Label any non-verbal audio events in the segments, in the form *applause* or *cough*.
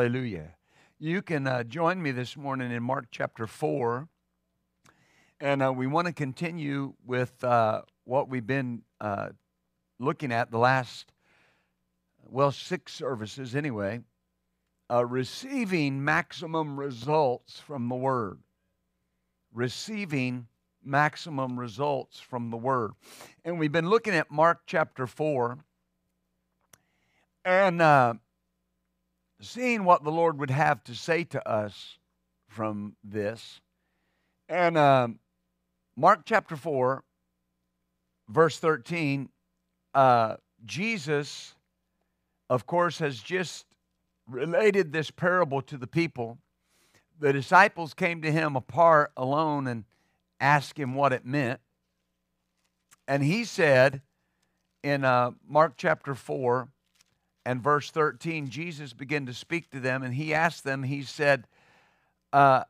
Hallelujah. You can uh, join me this morning in Mark chapter 4. And uh, we want to continue with uh, what we've been uh, looking at the last, well, six services anyway. Uh, receiving maximum results from the Word. Receiving maximum results from the Word. And we've been looking at Mark chapter 4. And uh, seeing what the Lord would have to say to us from this. And uh, Mark chapter 4, verse 13, uh, Jesus, of course, has just related this parable to the people. The disciples came to him apart, alone, and asked him what it meant. And he said in uh, Mark chapter 4, and verse 13, Jesus began to speak to them, and he asked them, He said, uh,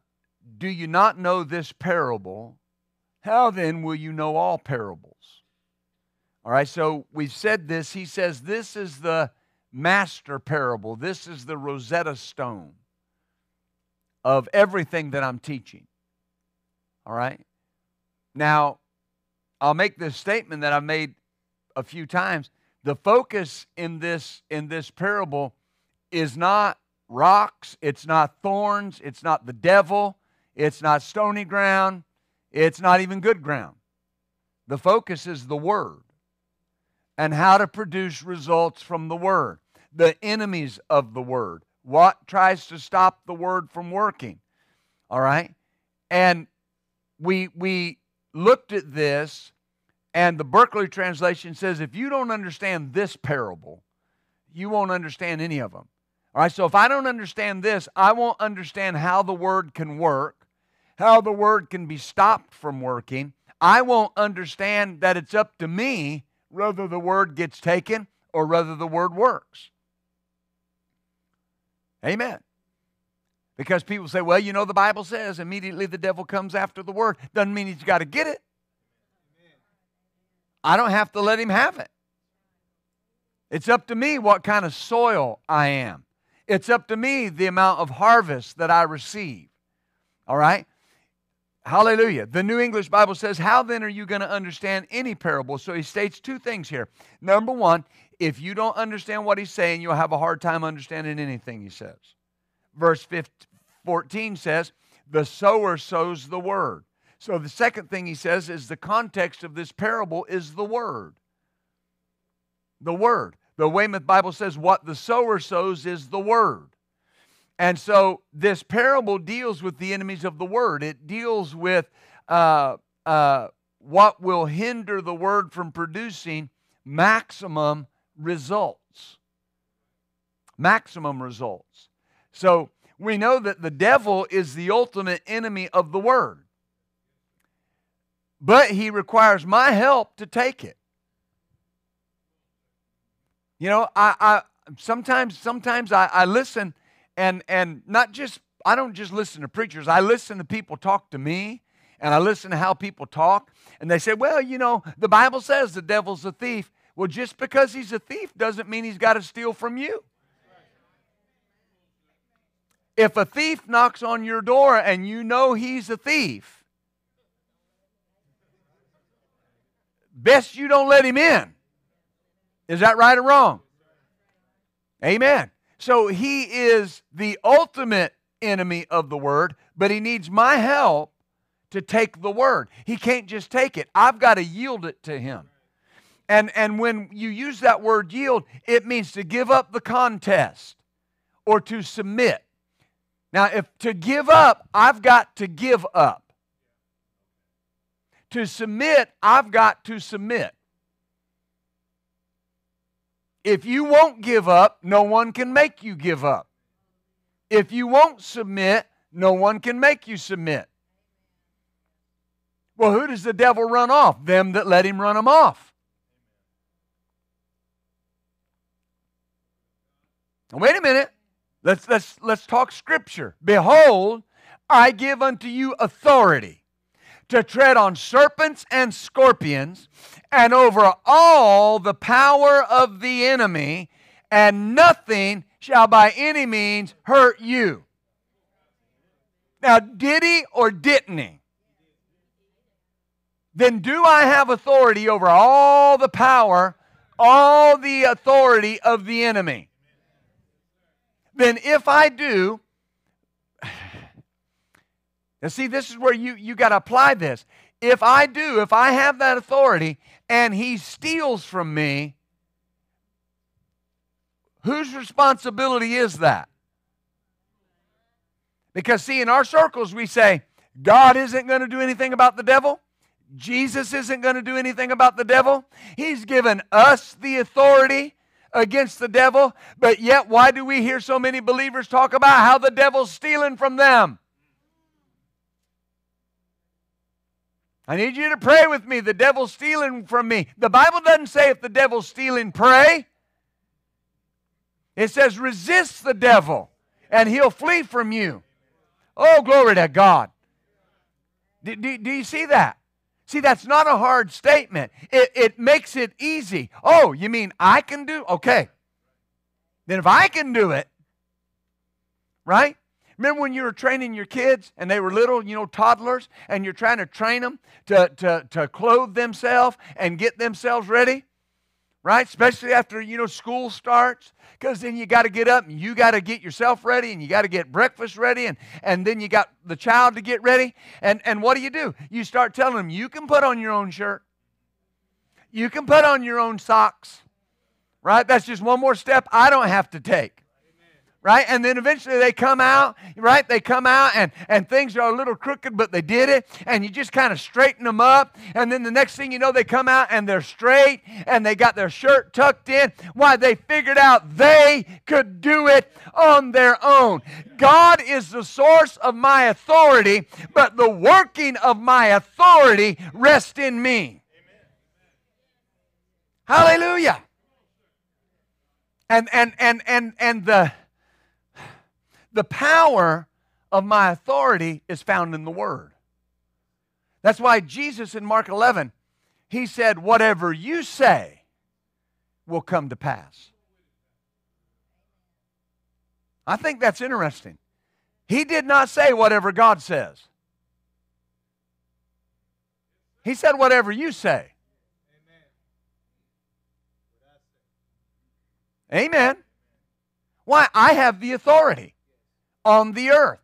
Do you not know this parable? How then will you know all parables? All right, so we've said this. He says, This is the master parable, this is the Rosetta Stone of everything that I'm teaching. All right? Now, I'll make this statement that I've made a few times the focus in this in this parable is not rocks it's not thorns it's not the devil it's not stony ground it's not even good ground. The focus is the word and how to produce results from the word. The enemies of the word. What tries to stop the word from working all right? And we we looked at this and the Berkeley translation says if you don't understand this parable, you won't understand any of them. All right, so if I don't understand this, I won't understand how the word can work, how the word can be stopped from working. I won't understand that it's up to me whether the word gets taken or whether the word works. Amen. Because people say, well, you know, the Bible says immediately the devil comes after the word. Doesn't mean he's got to get it. I don't have to let him have it. It's up to me what kind of soil I am. It's up to me the amount of harvest that I receive. All right? Hallelujah. The New English Bible says, How then are you going to understand any parable? So he states two things here. Number one, if you don't understand what he's saying, you'll have a hard time understanding anything he says. Verse 15, 14 says, The sower sows the word. So the second thing he says is the context of this parable is the word. The word. The Weymouth Bible says what the sower sows is the word. And so this parable deals with the enemies of the word. It deals with uh, uh, what will hinder the word from producing maximum results. Maximum results. So we know that the devil is the ultimate enemy of the word but he requires my help to take it. You know, I, I sometimes sometimes I, I listen and and not just I don't just listen to preachers. I listen to people talk to me and I listen to how people talk and they say, "Well, you know, the Bible says the devil's a thief." Well, just because he's a thief doesn't mean he's got to steal from you. If a thief knocks on your door and you know he's a thief, best you don't let him in. Is that right or wrong? Amen. So he is the ultimate enemy of the word, but he needs my help to take the word. He can't just take it. I've got to yield it to him. And and when you use that word yield, it means to give up the contest or to submit. Now, if to give up, I've got to give up. To submit, I've got to submit. If you won't give up, no one can make you give up. If you won't submit, no one can make you submit. Well, who does the devil run off? Them that let him run them off. Now, wait a minute. Let's, let's, let's talk scripture. Behold, I give unto you authority to tread on serpents and scorpions and over all the power of the enemy, and nothing shall by any means hurt you. Now, did he or didn't he? Then do I have authority over all the power, all the authority of the enemy? Then if I do, now see, this is where you, you got to apply this. If I do, if I have that authority and he steals from me, whose responsibility is that? Because, see, in our circles, we say, God isn't going to do anything about the devil. Jesus isn't going to do anything about the devil. He's given us the authority against the devil. But yet, why do we hear so many believers talk about how the devil's stealing from them? I need you to pray with me. The devil's stealing from me. The Bible doesn't say if the devil's stealing, pray. It says resist the devil and he'll flee from you. Oh, glory to God. Do, do, do you see that? See, that's not a hard statement. It, it makes it easy. Oh, you mean I can do? Okay. Then if I can do it, right? Remember when you were training your kids and they were little, you know, toddlers, and you're trying to train them to, to, to clothe themselves and get themselves ready? Right? Especially after, you know, school starts. Because then you got to get up and you got to get yourself ready and you got to get breakfast ready and, and then you got the child to get ready. And, and what do you do? You start telling them, you can put on your own shirt. You can put on your own socks. Right? That's just one more step I don't have to take right? And then eventually they come out, right? They come out and, and things are a little crooked, but they did it. And you just kind of straighten them up. And then the next thing you know, they come out and they're straight and they got their shirt tucked in. Why? They figured out they could do it on their own. God is the source of my authority, but the working of my authority rests in me. Hallelujah. And and and and and the the power of my authority is found in the Word. That's why Jesus in Mark 11, he said, Whatever you say will come to pass. I think that's interesting. He did not say whatever God says, He said, Whatever you say. Amen. Why? I have the authority on the earth.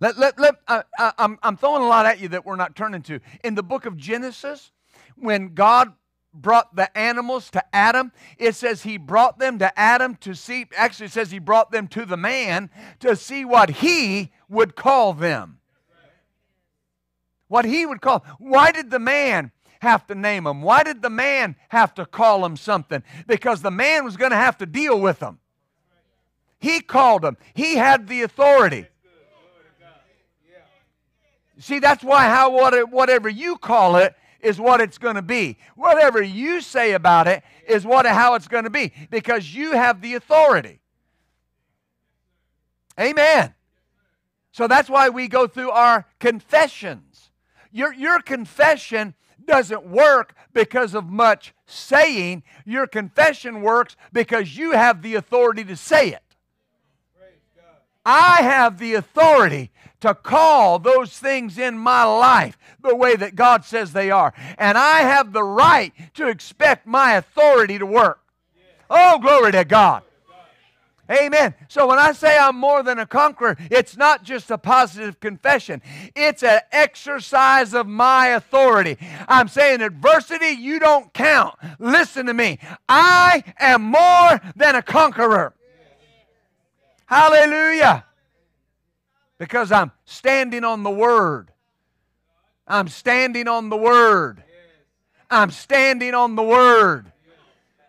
Let, let, let, uh, I'm, I'm throwing a lot at you that we're not turning to. In the book of Genesis, when God brought the animals to Adam, it says he brought them to Adam to see, actually, it says he brought them to the man to see what he would call them. What he would call. Why did the man have to name them? Why did the man have to call them something? Because the man was going to have to deal with them. He called them. He had the authority. See, that's why how whatever you call it is what it's going to be. Whatever you say about it is what how it's going to be because you have the authority. Amen. So that's why we go through our confessions. Your, your confession doesn't work because of much saying. Your confession works because you have the authority to say it. I have the authority to call those things in my life the way that God says they are. And I have the right to expect my authority to work. Oh, glory to God. Amen. So when I say I'm more than a conqueror, it's not just a positive confession, it's an exercise of my authority. I'm saying adversity, you don't count. Listen to me. I am more than a conqueror. Hallelujah. Because I'm standing on the Word. I'm standing on the Word. I'm standing on the Word.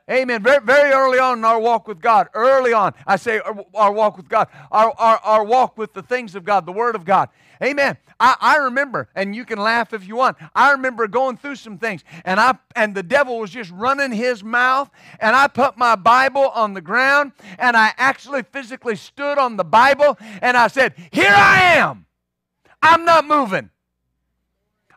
Amen. Very, very early on in our walk with God, early on, I say our, our walk with God, our, our, our walk with the things of God, the Word of God. Amen. I, I remember, and you can laugh if you want. I remember going through some things, and I and the devil was just running his mouth, and I put my Bible on the ground, and I actually physically stood on the Bible, and I said, "Here I am. I'm not moving.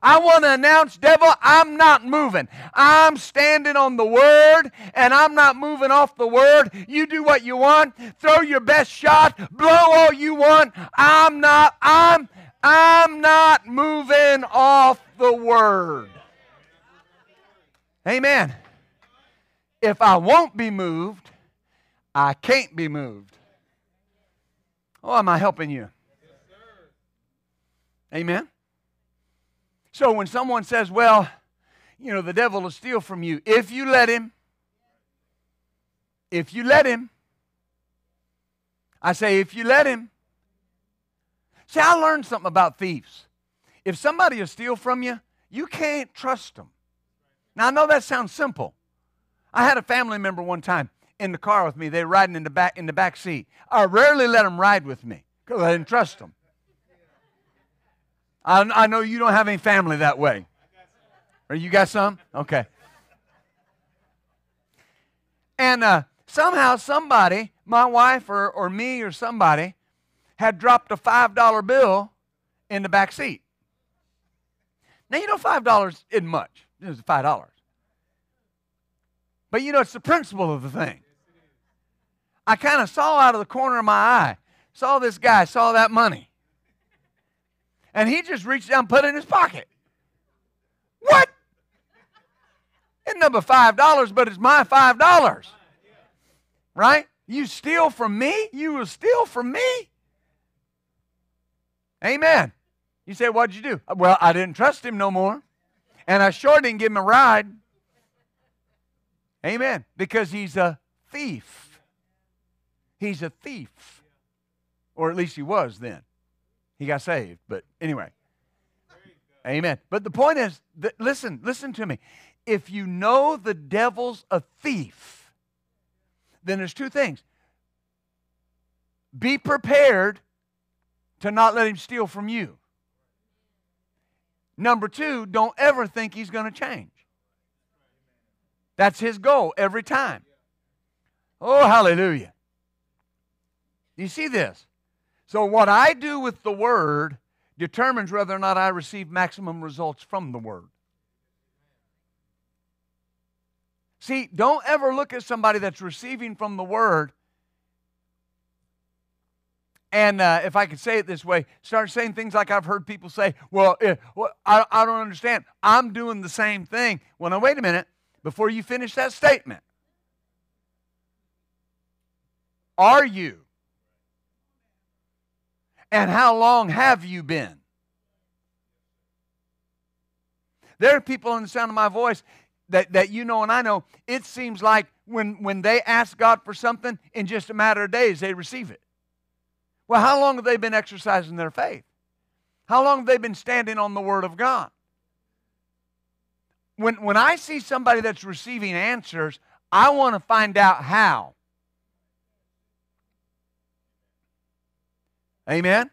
I want to announce, devil, I'm not moving. I'm standing on the word and I'm not moving off the word. You do what you want. Throw your best shot. Blow all you want. I'm not, I'm, I'm not moving off the word. Amen. If I won't be moved, I can't be moved. Oh, am I helping you? Amen. So when someone says, well, you know, the devil will steal from you, if you let him, if you let him, I say, if you let him. See, I learned something about thieves. If somebody will steal from you, you can't trust them. Now, I know that sounds simple. I had a family member one time in the car with me. They were riding in the back, in the back seat. I rarely let them ride with me because I didn't trust them. I, I know you don't have any family that way. Or you got some? Okay. And uh, somehow somebody, my wife or, or me or somebody, had dropped a $5 bill in the back seat. Now, you know, $5 isn't much. It was $5. But you know, it's the principle of the thing. I kind of saw out of the corner of my eye, saw this guy, saw that money and he just reached down and put it in his pocket. What? It's number five dollars, but it's my five dollars. Right? You steal from me, you will steal from me. Amen. You say, what'd you do? Uh, well, I didn't trust him no more. And I sure didn't give him a ride. Amen. Because he's a thief. He's a thief. Or at least he was then. He got saved. But anyway. Amen. But the point is, that, listen, listen to me. If you know the devil's a thief, then there's two things. Be prepared to not let him steal from you. Number two, don't ever think he's going to change. That's his goal every time. Oh, hallelujah. You see this? So, what I do with the Word determines whether or not I receive maximum results from the Word. See, don't ever look at somebody that's receiving from the Word and uh, if I could say it this way, start saying things like I've heard people say, well, eh, well I, I don't understand. I'm doing the same thing. Well, now, wait a minute. Before you finish that statement, are you and how long have you been? There are people in the sound of my voice that, that you know and I know, it seems like when, when they ask God for something, in just a matter of days, they receive it. Well, how long have they been exercising their faith? How long have they been standing on the Word of God? When, when I see somebody that's receiving answers, I want to find out how. Amen?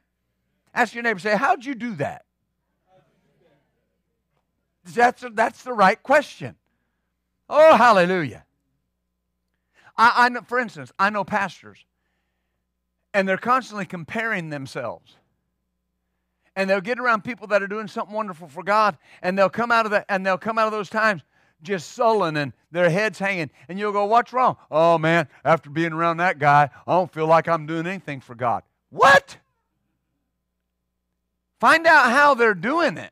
Ask your neighbor, say, How'd you do that? That's, that's the right question. Oh, hallelujah. I, I know, for instance, I know pastors, and they're constantly comparing themselves. And they'll get around people that are doing something wonderful for God, and they'll come out of that, and they'll come out of those times just sullen and their heads hanging. And you'll go, What's wrong? Oh man, after being around that guy, I don't feel like I'm doing anything for God. What? Find out how they're doing it.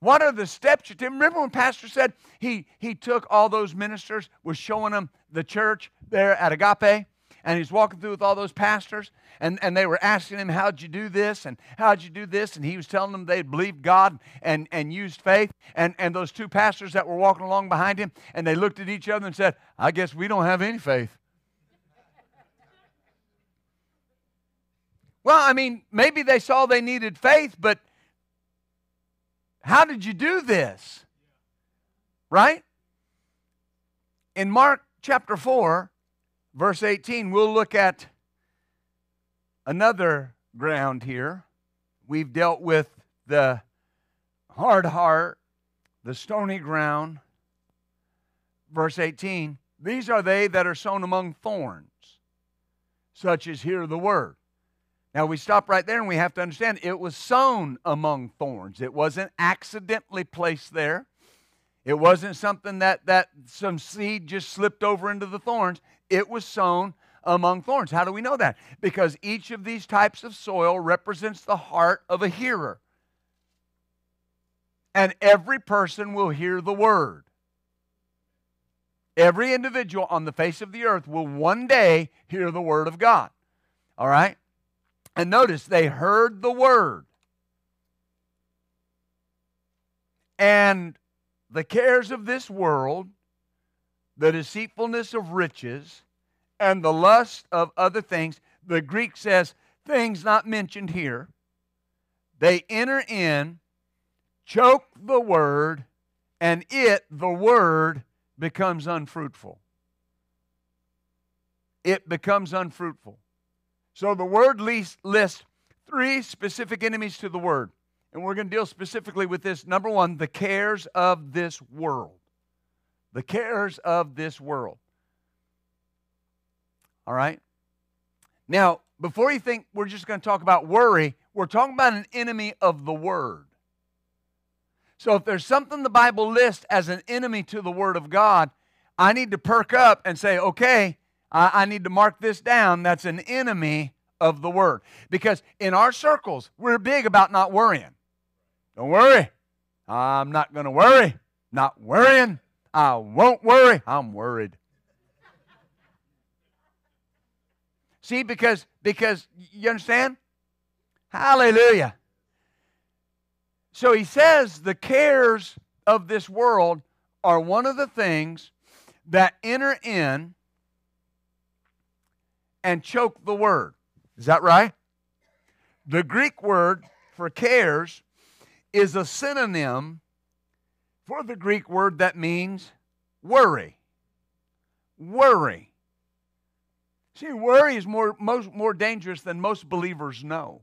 What are the steps you take? Remember when Pastor said he, he took all those ministers, was showing them the church there at Agape, and he's walking through with all those pastors, and, and they were asking him, How'd you do this? And how'd you do this? And he was telling them they believed God and, and used faith. And, and those two pastors that were walking along behind him, and they looked at each other and said, I guess we don't have any faith. Well, I mean, maybe they saw they needed faith, but how did you do this? Right? In Mark chapter 4, verse 18, we'll look at another ground here. We've dealt with the hard heart, the stony ground. Verse 18, these are they that are sown among thorns, such as hear the word Now we stop right there and we have to understand it was sown among thorns. It wasn't accidentally placed there. It wasn't something that, that some seed just slipped over into the thorns. It was sown among thorns. How do we know that? Because each of these types of soil represents the heart of a hearer. And every person will hear the word. Every individual on the face of the earth will one day hear the word of God. All right? And notice they heard the word. And the cares of this world, the deceitfulness of riches, and the lust of other things, the Greek says things not mentioned here, they enter in, choke the word, and it, the word, becomes unfruitful. It becomes unfruitful. So the word lists three specific enemies to the word. And we're going to deal specifically with this. Number one, the cares of this world. The cares of this world. All right? Now, before you think we're just going to talk about worry, we're talking about an enemy of the word. So if there's something the Bible lists as an enemy to the word of God, I need to perk up and say, okay, I, I need to mark this down. That's an enemy of the word. Because in our circles, we're big about not worrying. Don't worry. I'm not going to worry. Not worrying. I won't worry. I'm worried. See, because because you understand? Hallelujah. So he says the cares of this world are one of the things that enter in and choke the word. Is that right? The Greek word for cares is a synonym for the Greek word that means worry. Worry. See, worry is more, most, more dangerous than most believers know.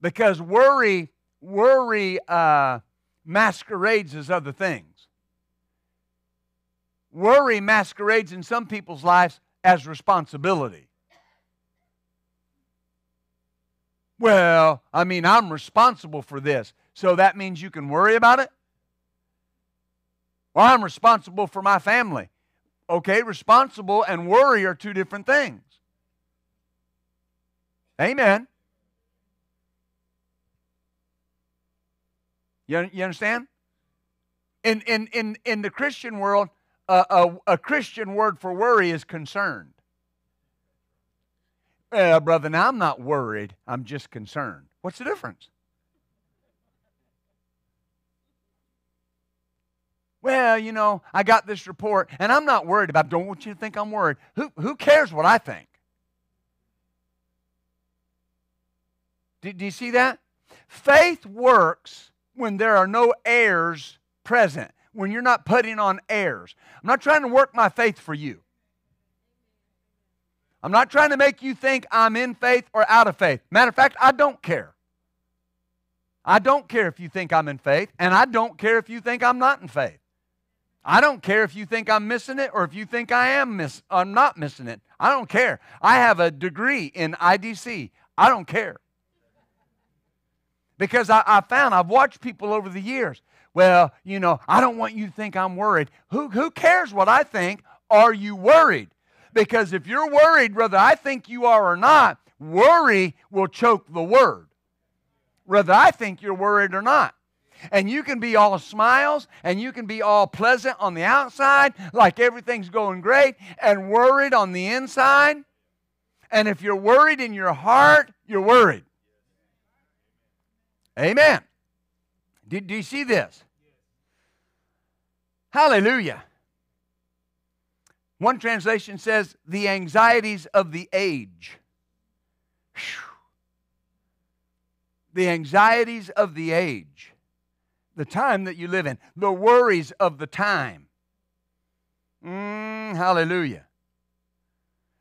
Because worry, worry uh, masquerades as other things. Worry masquerades in some people's lives as responsibility. Well, I mean, I'm responsible for this. So that means you can worry about it? Well, I'm responsible for my family. Okay, responsible and worry are two different things. Amen. You, you understand? In, in, in, in the Christian world, a, a, Christian word for worry is concerned. Well, brother, now I'm not worried. I'm just concerned. What's the difference? Well, you know, I got this report and I'm not worried about it. Don't want you to think I'm worried. Who, who cares what I think? Do, do you see that? Faith works when there are no airs present when you're not putting on airs. I'm not trying to work my faith for you. I'm not trying to make you think I'm in faith or out of faith. Matter of fact, I don't care. I don't care if you think I'm in faith, and I don't care if you think I'm not in faith. I don't care if you think I'm missing it or if you think I am miss I'm not missing it. I don't care. I have a degree in IDC. I don't care. Because I, I found I've watched people over the years well, you know, I don't want you to think I'm worried. Who, who cares what I think? Are you worried? Because if you're worried, whether I think you are or not, worry will choke the word. Whether I think you're worried or not. And you can be all smiles and you can be all pleasant on the outside, like everything's going great, and worried on the inside. And if you're worried in your heart, you're worried. Amen. Do, do you see this? Hallelujah. One translation says, the anxieties of the age. Whew. The anxieties of the age, the time that you live in, the worries of the time. Mm, hallelujah.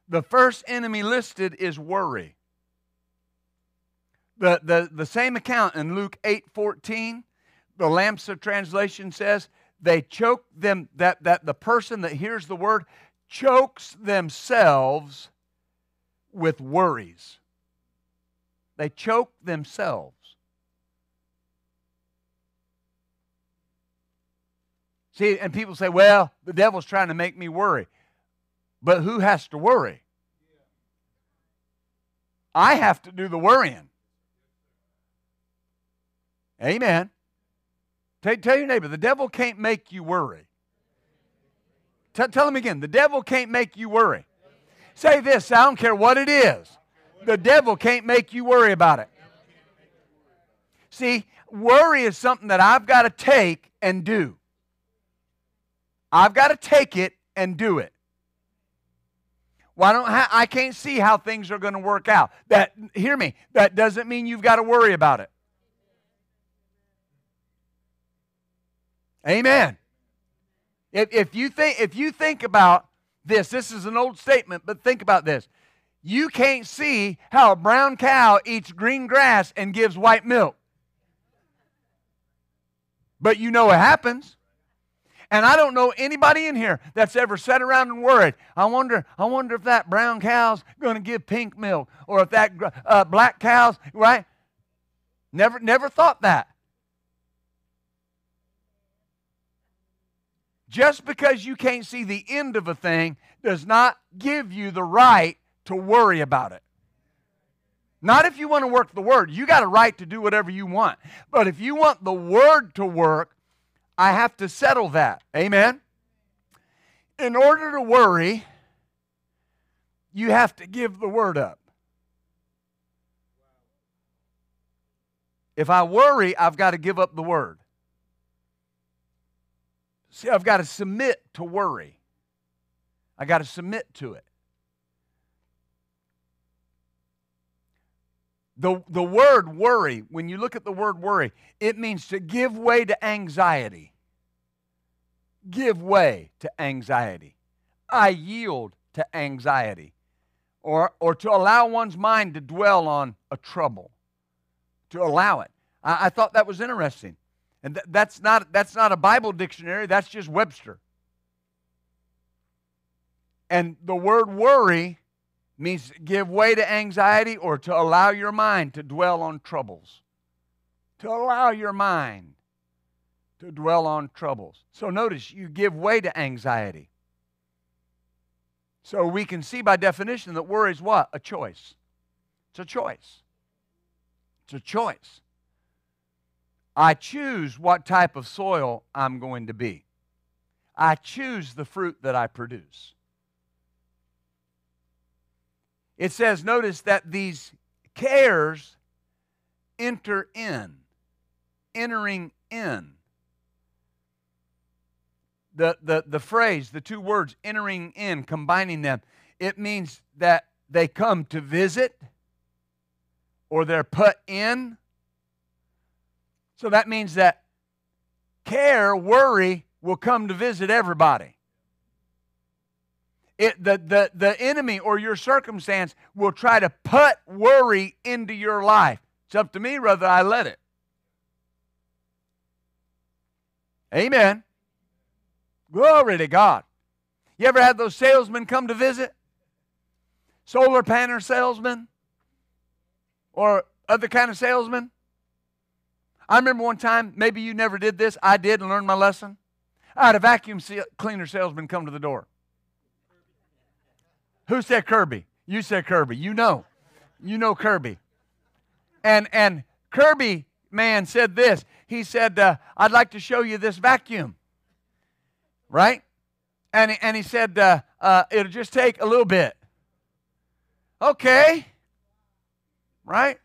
The first enemy listed is worry. The, the, the same account in Luke 8 14, the Lamsa translation says, they choke them, that, that the person that hears the word chokes themselves with worries. they choke themselves. See, and people say, well, the devil's trying to make me worry. But who has to worry? I have to do the worrying. Amen. Tell, tell your neighbor, the devil can't make you worry. Tell, tell him again, the devil can't make you worry. Say this, I don't care what it is. The devil can't make you worry about it. See, worry is something that I've got to take and do. I've got to take it and do it. Why don't I, I can't see how things are going to work out. That hear me. That doesn't mean you've got to worry about it. Amen. If, if you think if you think about this, this is an old statement, but think about this. You can't see how a brown cow eats green grass and gives white milk. But you know it happens. And I don't know anybody in here that's ever sat around and worried. I wonder, I wonder if that brown cow's going to give pink milk, or if that uh, black cow's right. Never, never thought that. Just because you can't see the end of a thing does not give you the right to worry about it. Not if you want to work the word. You got a right to do whatever you want. But if you want the word to work, I have to settle that. Amen? In order to worry, you have to give the word up. If I worry, I've got to give up the word. See, I've got to submit to worry. I got to submit to it. The, the word worry, when you look at the word worry, it means to give way to anxiety. Give way to anxiety. I yield to anxiety. Or, or to allow one's mind to dwell on a trouble. To allow it. I, I thought that was interesting. And th- that's, not, that's not a Bible dictionary, that's just Webster. And the word worry means give way to anxiety or to allow your mind to dwell on troubles. To allow your mind to dwell on troubles. So notice you give way to anxiety. So we can see by definition that worry is what? A choice. It's a choice. It's a choice. I choose what type of soil I'm going to be. I choose the fruit that I produce. It says, notice that these cares enter in, entering in. The, the, the phrase, the two words, entering in, combining them, it means that they come to visit or they're put in. So that means that care, worry will come to visit everybody. It, the, the, the enemy or your circumstance will try to put worry into your life. It's up to me whether I let it. Amen. Glory to God. You ever had those salesmen come to visit? Solar panel salesmen? Or other kind of salesmen? I remember one time, maybe you never did this. I did and learned my lesson. I had a vacuum cleaner salesman come to the door. Who said Kirby? You said Kirby. You know. You know Kirby. And and Kirby man said this. He said, uh, "I'd like to show you this vacuum." Right? And and he said, uh, uh, "It'll just take a little bit." Okay. Right?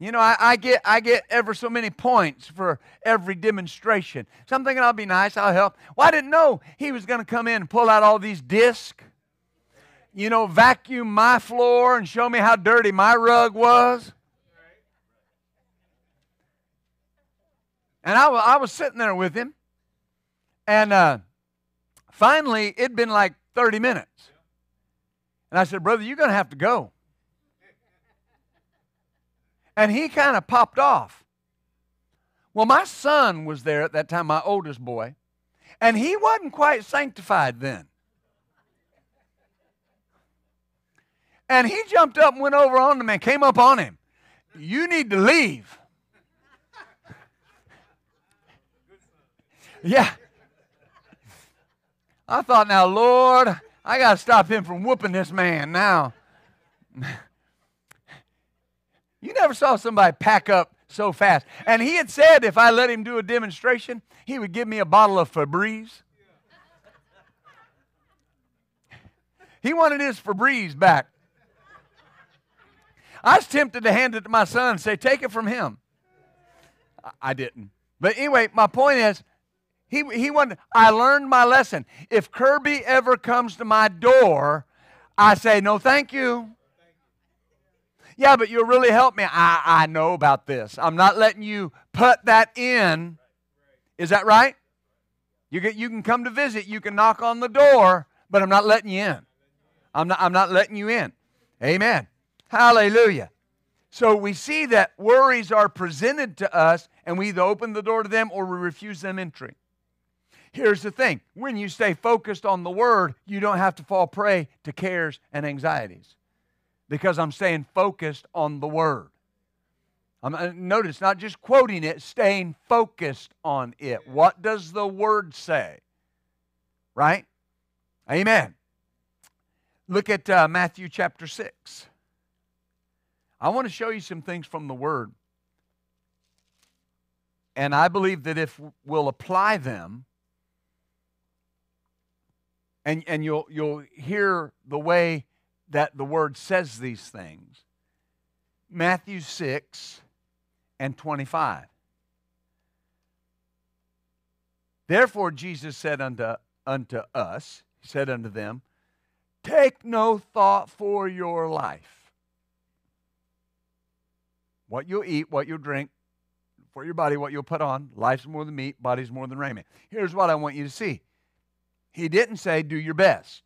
You know, I, I, get I get ever so many points for every demonstration. So I'm thinking I'll be nice, I'll help. Well, I didn't know he was going to come in and pull out all these discs you know, vacuum my floor and show me how dirty my rug was. And I, was sitting there with him. And uh, finally, it'd been like 30 minutes. And I said, Brother, you're going to have to go. And he kind of popped off. Well, my son was there at that time, my oldest boy, and he wasn't quite sanctified then. And he jumped up and went over on the man, came up on him. You need to leave. Yeah. I thought, now, Lord, I got to stop him from whooping this man now. You never saw somebody pack up so fast. And he had said if I let him do a demonstration, he would give me a bottle of Febreze. He wanted his Febreze back. I was tempted to hand it to my son and say, Take it from him. I didn't. But anyway, my point is, he, he wanted, I learned my lesson. If Kirby ever comes to my door, I say, No, thank you. Yeah, but you'll really help me. I, I know about this. I'm not letting you put that in. Is that right? You, get, you can come to visit, you can knock on the door, but I'm not letting you in. I'm not, I'm not letting you in. Amen. Hallelujah. So we see that worries are presented to us, and we either open the door to them or we refuse them entry. Here's the thing when you stay focused on the Word, you don't have to fall prey to cares and anxieties because I'm staying focused on the Word. I'm, uh, notice, not just quoting it, staying focused on it. What does the Word say? Right? Amen. Look at uh, Matthew chapter 6. I want to show you some things from the Word. And I believe that if we'll apply them, and, and you'll, you'll hear the way that the word says these things. Matthew 6 and 25. Therefore, Jesus said unto, unto us, He said unto them, Take no thought for your life. What you'll eat, what you'll drink, for your body, what you'll put on. Life's more than meat, body's more than raiment. Here's what I want you to see. He didn't say, Do your best.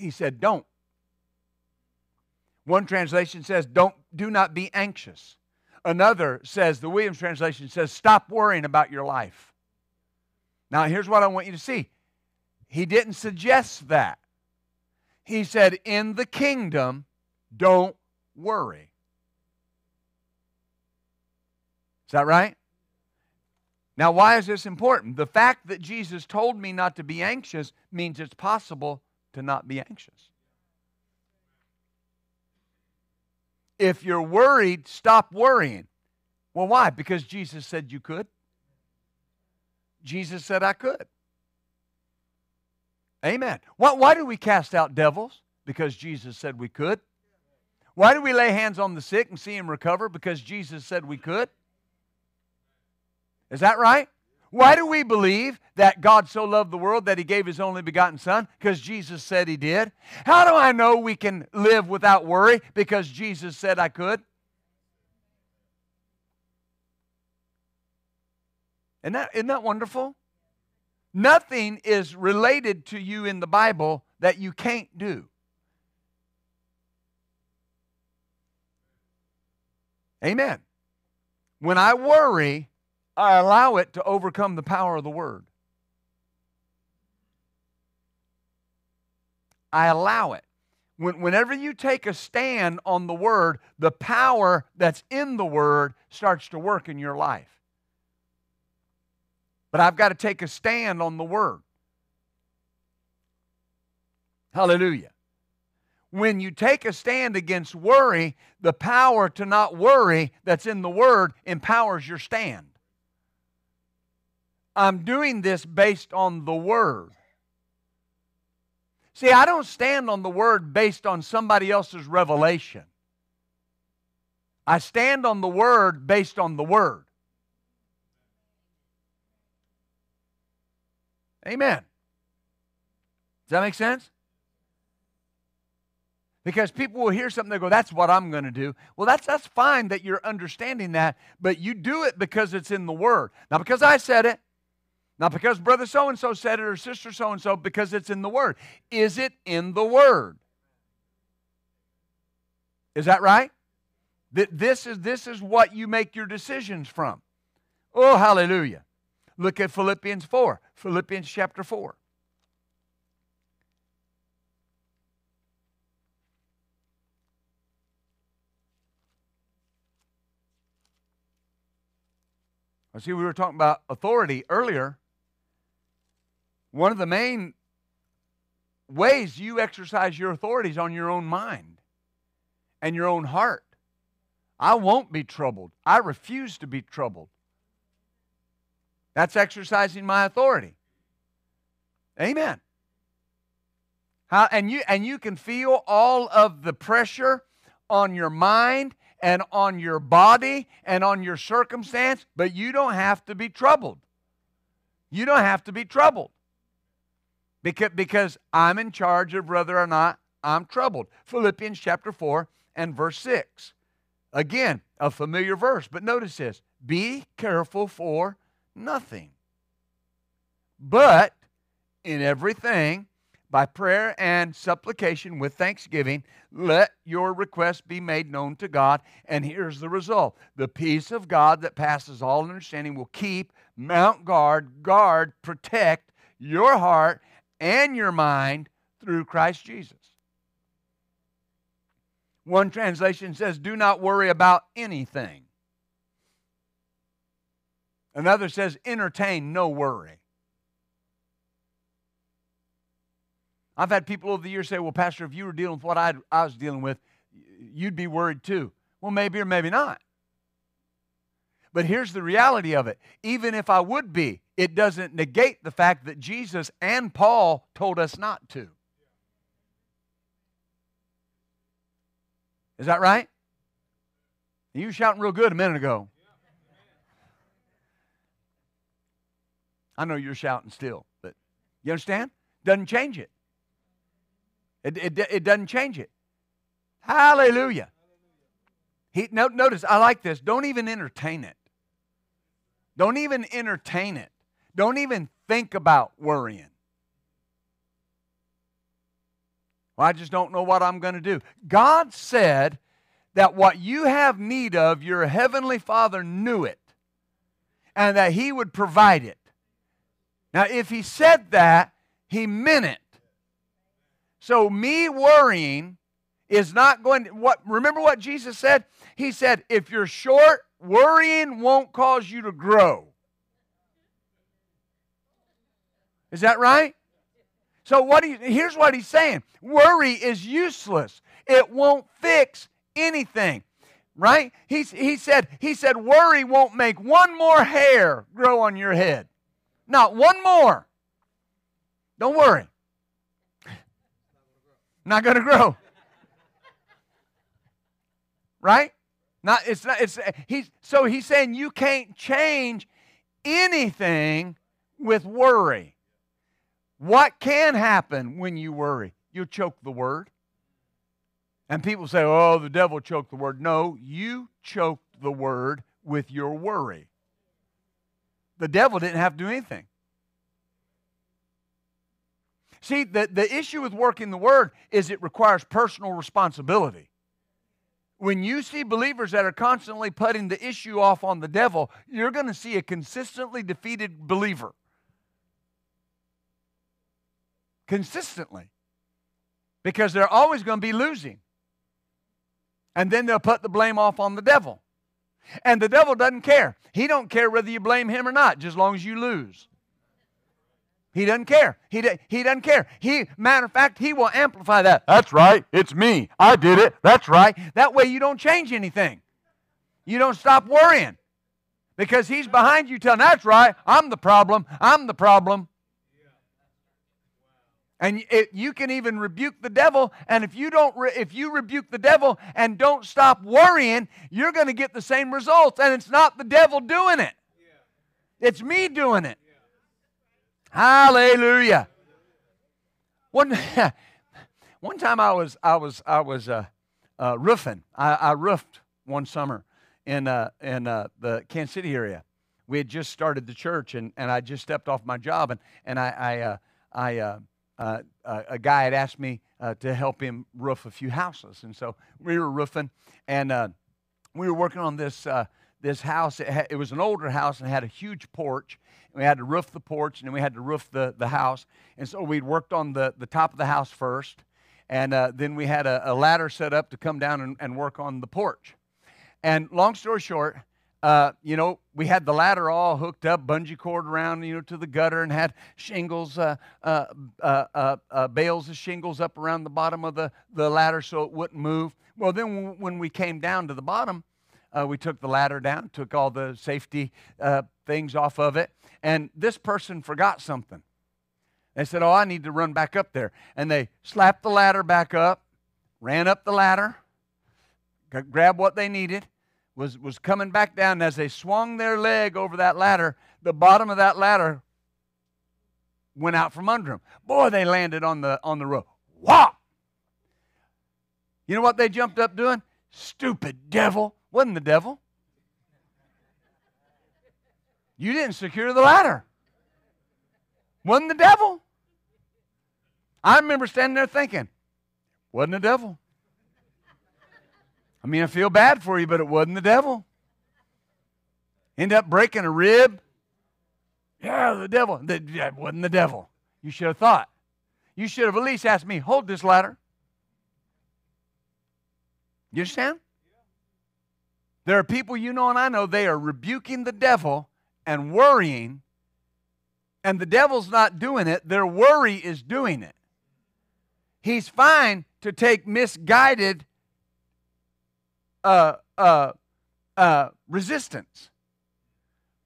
He said, don't. One translation says, don't, do not be anxious. Another says, the Williams translation says, stop worrying about your life. Now, here's what I want you to see. He didn't suggest that. He said, in the kingdom, don't worry. Is that right? Now, why is this important? The fact that Jesus told me not to be anxious means it's possible to not be anxious. If you're worried, stop worrying. Well, why? Because Jesus said you could. Jesus said I could. Amen. Why, why do we cast out devils? Because Jesus said we could. Why do we lay hands on the sick and see him recover? Because Jesus said we could. Is that right? Why do we believe that God so loved the world that he gave his only begotten Son? Because Jesus said he did. How do I know we can live without worry? Because Jesus said I could. Isn't that, isn't that wonderful? Nothing is related to you in the Bible that you can't do. Amen. When I worry, I allow it to overcome the power of the Word. I allow it. When, whenever you take a stand on the Word, the power that's in the Word starts to work in your life. But I've got to take a stand on the Word. Hallelujah. When you take a stand against worry, the power to not worry that's in the Word empowers your stand. I'm doing this based on the Word. See, I don't stand on the Word based on somebody else's revelation. I stand on the Word based on the Word. Amen. Does that make sense? Because people will hear something, they go, that's what I'm going to do. Well, that's, that's fine that you're understanding that, but you do it because it's in the Word. Now, because I said it, not because brother so and so said it or sister so and so, because it's in the Word. Is it in the Word? Is that right? That this is this is what you make your decisions from. Oh, hallelujah. Look at Philippians 4. Philippians chapter 4. I see we were talking about authority earlier. One of the main ways you exercise your authority is on your own mind and your own heart. I won't be troubled. I refuse to be troubled. That's exercising my authority. Amen. How, and you and you can feel all of the pressure on your mind and on your body and on your circumstance, but you don't have to be troubled. You don't have to be troubled. Because, because I'm in charge of whether or not I'm troubled. Philippians chapter 4 and verse 6. Again, a familiar verse, but notice this be careful for nothing. But in everything, by prayer and supplication with thanksgiving, let your request be made known to God. And here's the result the peace of God that passes all understanding will keep, mount guard, guard, protect your heart and your mind through Christ Jesus. One translation says, Do not worry about anything. Another says, Entertain no worry. I've had people over the years say, Well, Pastor, if you were dealing with what i I was dealing with, you'd be worried too. Well, maybe or maybe not. But here's the reality of it even if I would be, it doesn't negate the fact that Jesus and Paul told us not to. Is that right? You were shouting real good a minute ago. I know you're shouting still, but you understand? Doesn't change it. It, it, it doesn't change it. Hallelujah. He, no, notice, I like this. Don't even entertain it. Don't even entertain it. Don't even think about worrying. Well, I just don't know what I'm going to do. God said that what you have need of, your heavenly Father knew it and that He would provide it. Now, if He said that, He meant it. So me worrying is not going to what remember what Jesus said? He said, if you're short, worrying won't cause you to grow. Is that right? So what he, here's what he's saying. Worry is useless. It won't fix anything. Right? He, he said he said worry won't make one more hair grow on your head. Not one more. Don't worry. Not going to grow. right? Not it's not it's he's so he's saying you can't change anything with worry. What can happen when you worry? You'll choke the word. And people say, oh, the devil choked the word. No, you choked the word with your worry. The devil didn't have to do anything. See, the, the issue with working the word is it requires personal responsibility. When you see believers that are constantly putting the issue off on the devil, you're going to see a consistently defeated believer. Consistently. Because they're always going to be losing. And then they'll put the blame off on the devil. And the devil doesn't care. He don't care whether you blame him or not, just as long as you lose. He doesn't care. He, he doesn't care. He, matter of fact, he will amplify that. That's right. It's me. I did it. That's right. That way you don't change anything. You don't stop worrying because he's behind you telling, that's right. I'm the problem. I'm the problem. And it, you can even rebuke the devil. And if you don't, re, if you rebuke the devil and don't stop worrying, you're going to get the same results. And it's not the devil doing it; it's me doing it. Hallelujah. One, *laughs* one time I was I was I was uh, uh, roofing. I, I, roofed one summer in uh, in uh, the Kansas City area. We had just started the church, and, and I just stepped off my job, and and I I, uh, I uh, a guy had asked me to help him roof a few houses, and so we were roofing, and we were working on this this house. It, it was an older house and had a huge porch, And we had to roof the porch and then we had to roof the, the house. And so we'd worked on the, the top of the house first. And uh, then we had a, a, ladder set up to come down and, and, work on the porch. And long story short, uh, you know, we had the ladder all hooked up, bungee cord around, you know, to the gutter, and had shingles, uh, uh, uh, uh bales of shingles up around the bottom of the, the ladder so it wouldn't move. Well, then when we came down to the bottom, Uh, we took the ladder down, took all the safety uh, things off of it, and this person forgot something. They said, Oh, I need to run back up there. And they slapped the ladder back up, ran up the ladder, grabbed what they needed, was, was coming back down. And as they swung their leg over that ladder, the bottom of that ladder went out from under them. Boy, they landed on the on the road. Whop! You know what they jumped up doing? Stupid devil. Wasn't the devil. You didn't secure the ladder. Wasn't the devil. I remember standing there thinking, wasn't the devil. I mean, I feel bad for you, but it wasn't the devil. End up breaking a rib. Yeah, the devil. That wasn't the devil. You should have thought. You should have at least asked me, hold this ladder. You understand? There are people you know and I know, they are rebuking the devil and worrying, and the devil's not doing it, their worry is doing it. He's fine to take misguided uh, uh, uh, resistance.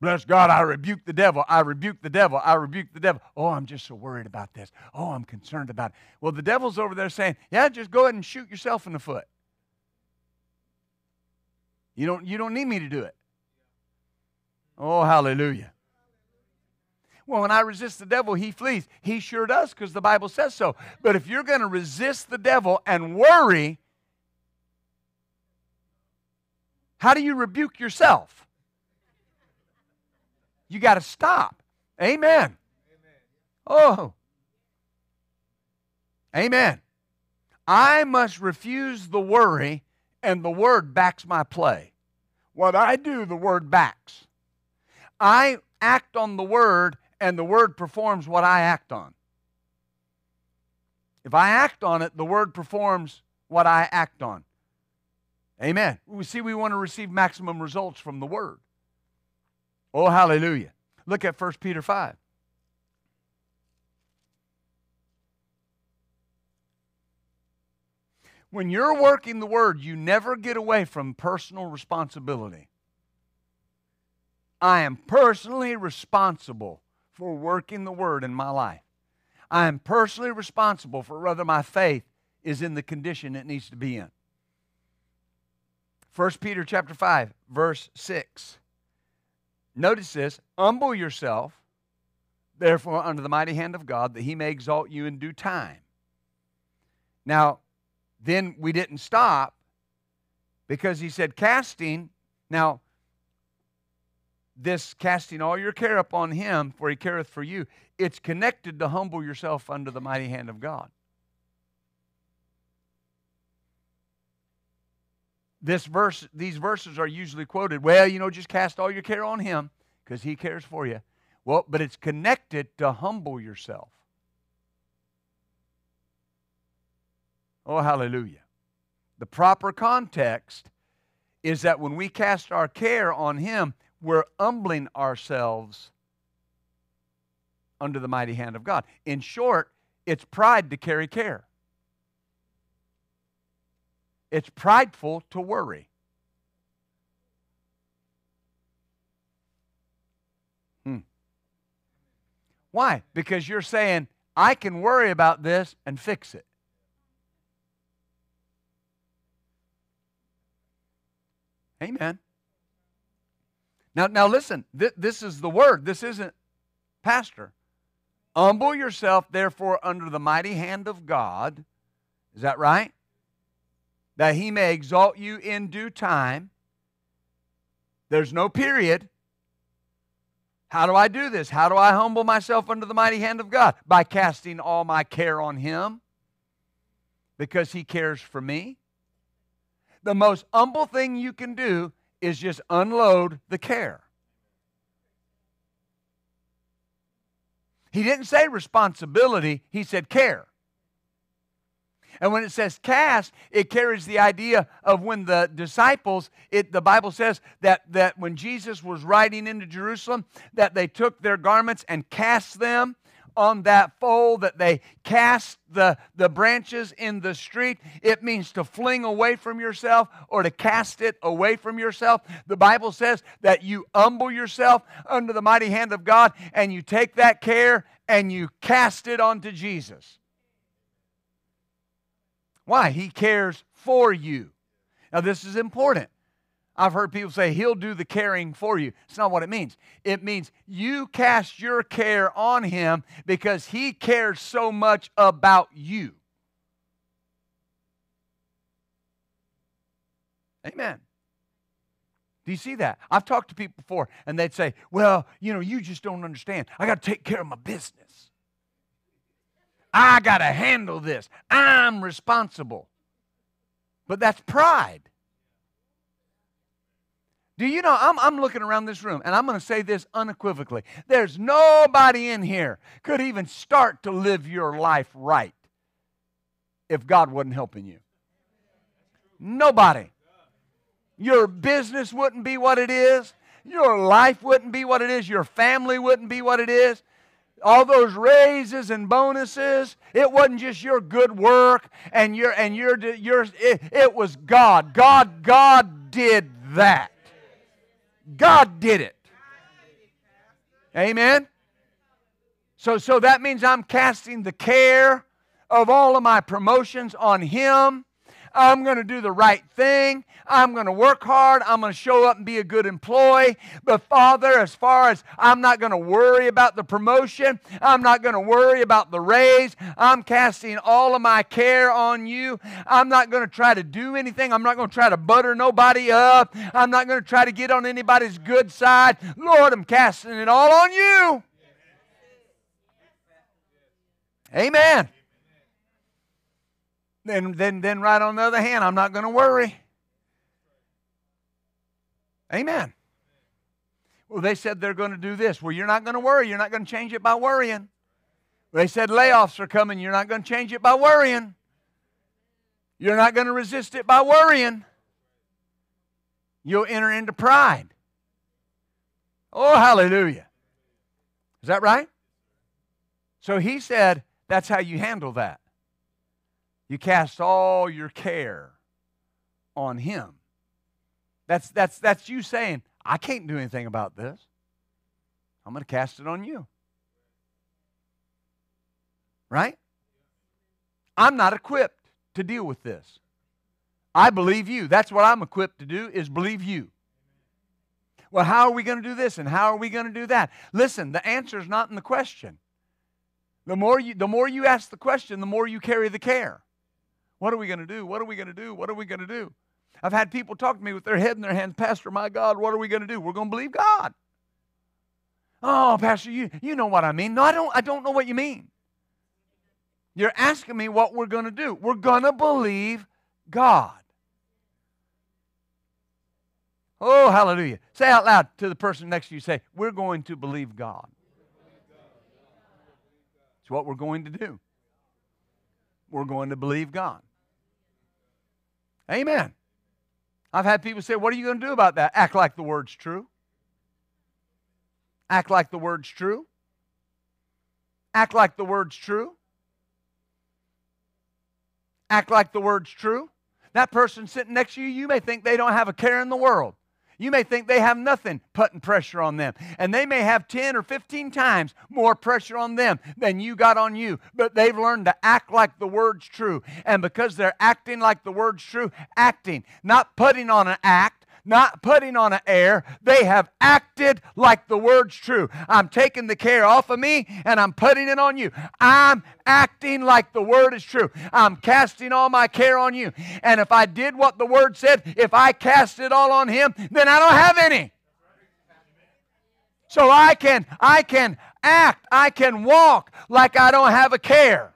Bless God, I rebuke the devil. I rebuke the devil. I rebuke the devil. Oh, I'm just so worried about this. Oh, I'm concerned about it. Well, the devil's over there saying, Yeah, just go ahead and shoot yourself in the foot. You don't, you don't need me to do it. Oh, hallelujah. Well, when I resist the devil, he flees. He sure does because the Bible says so. But if you're going to resist the devil and worry, How do you rebuke yourself? You got to stop. Amen. Oh. Amen. I must refuse the worry, and the word backs my play. What I do, the word backs. I act on the word, and the word performs what I act on. If I act on it, the word performs what I act on. Amen. We see we want to receive maximum results from the Word. Oh, hallelujah. Look at 1 Peter 5. When you're working the Word, you never get away from personal responsibility. I am personally responsible for working the Word in my life. I am personally responsible for whether my faith is in the condition it needs to be in. 1 Peter chapter 5, verse 6. Notice this humble yourself, therefore, under the mighty hand of God, that he may exalt you in due time. Now, then we didn't stop because he said, casting. Now, this casting all your care upon him, for he careth for you, it's connected to humble yourself under the mighty hand of God. this verse, these verses are usually quoted, well, you know, just cast all your care on him because he cares for you. Well, but it's connected to humble yourself. Oh, hallelujah. The proper context is that when we cast our care on him, we're humbling ourselves under the mighty hand of God. In short, it's pride to carry care. It's prideful to worry. Hmm. Why? Because you're saying, I can worry about this and fix it. Amen. Now, now listen, th- this is the word. This isn't pastor. Humble yourself, therefore, under the mighty hand of God. Is that right? that he may exalt you in due time. There's no period. How do I do this? How do I humble myself under the mighty hand of God? By casting all my care on him because he cares for me. The most humble thing you can do is just unload the care. He didn't say responsibility, he said care. And when it says cast, it carries the idea of when the disciples, it, the Bible says that, that when Jesus was riding into Jerusalem, that they took their garments and cast them on that foal, that they cast the, the branches in the street. It means to fling away from yourself or to cast it away from yourself. The Bible says that you humble yourself under the mighty hand of God and you take that care and you cast it onto Jesus. Why? He cares for you. Now, this is important. I've heard people say he'll do the caring for you. It's not what it means. It means you cast your care on him because he cares so much about you. Amen. Do you see that? I've talked to people before and they'd say, Well, you know, you just don't understand. I got to take care of my business. I got to handle this. I'm responsible. But that's pride. Do you know, I'm, I'm looking around this room and I'm going to say this unequivocally. There's nobody in here could even start to live your life right if God wasn't helping you. Nobody. Your business wouldn't be what it is. Your life wouldn't be what it is. Your family wouldn't be what it is. All those raises and bonuses, it wasn't just your good work and your and your your it, it was God. God God did that. God did it. Amen. So so that means I'm casting the care of all of my promotions on him I'm going to do the right thing. I'm going to work hard. I'm going to show up and be a good employee. But, Father, as far as I'm not going to worry about the promotion, I'm not going to worry about the raise. I'm casting all of my care on you. I'm not going to try to do anything. I'm not going to try to butter nobody up. I'm not going to try to get on anybody's good side. Lord, I'm casting it all on you. Amen. Then, then, then right on the other hand, I'm not going to worry. Amen. Well, they said they're going to do this. Well, you're not going to worry. You're not going to change it by worrying. They said layoffs are coming. You're not going to change it by worrying. You're not going to resist it by worrying. You'll enter into pride. Oh, hallelujah. Is that right? So he said that's how you handle that. You cast all your care on Him. That's, that's, that's you saying, I can't do anything about this. I'm going to cast it on you. Right? I'm not equipped to deal with this. I believe you. That's what I'm equipped to do is believe you. Well, how are we going to do this and how are we going to do that? Listen, the answer is not in the question. The more you the more you ask the question, the more you carry the care. What are we going to do? What are we going to do? What are we going to do? I've had people talk to me with their head in their hands, Pastor, my God, what are we going to do? We're going to believe God. Oh, Pastor, you, you know what I mean. No, I don't, I don't know what you mean. You're asking me what we're going to do. We're going to believe God. Oh, hallelujah. Say out loud to the person next to you, say, We're going to believe God. It's what we're going to do we're going to believe God. Amen. I've had people say, What are you going to do about that? Act like the word's true. Act like the word's true. Act like the word's true. Act like the word's true. That person sitting next to you, you may think they don't have a care in the world. You may think they have nothing putting pressure on them. And they may have 10 or 15 times more pressure on them than you got on you. But they've learned to act like the word's true. And because they're acting like the word's true, acting, not putting on an act, not putting on an air. They have acted like the word's true. I'm taking the care off of me and I'm putting it on you. I'm acting like the word is true. I'm casting all my care on you. And if I did what the word said, if I cast it all on him, then I don't have any. So I can I can act, I can walk like I don't have a care.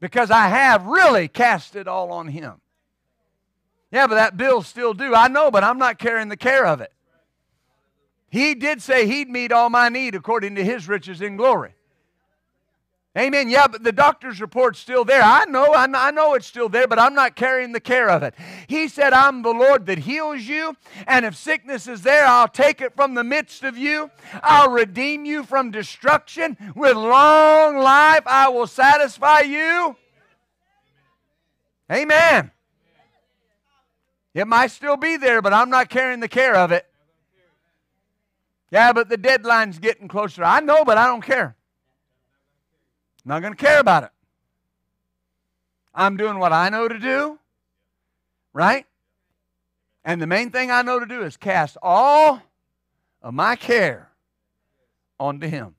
Because I have really cast it all on him. Yeah, but that bill's still due. I know, but I'm not carrying the care of it. He did say he'd meet all my need according to his riches in glory. Amen. Yeah, but the doctor's report's still there. I know, I know, I know it's still there, but I'm not carrying the care of it. He said, I'm the Lord that heals you, and if sickness is there, I'll take it from the midst of you. I'll redeem you from destruction. With long life, I will satisfy you. Amen. It might still be there, but I'm not carrying the care of it. Yeah, but the deadline's getting closer. I know, but I don't care. I'm not going to care about it. I'm doing what I know to do, right? And the main thing I know to do is cast all of my care onto Him.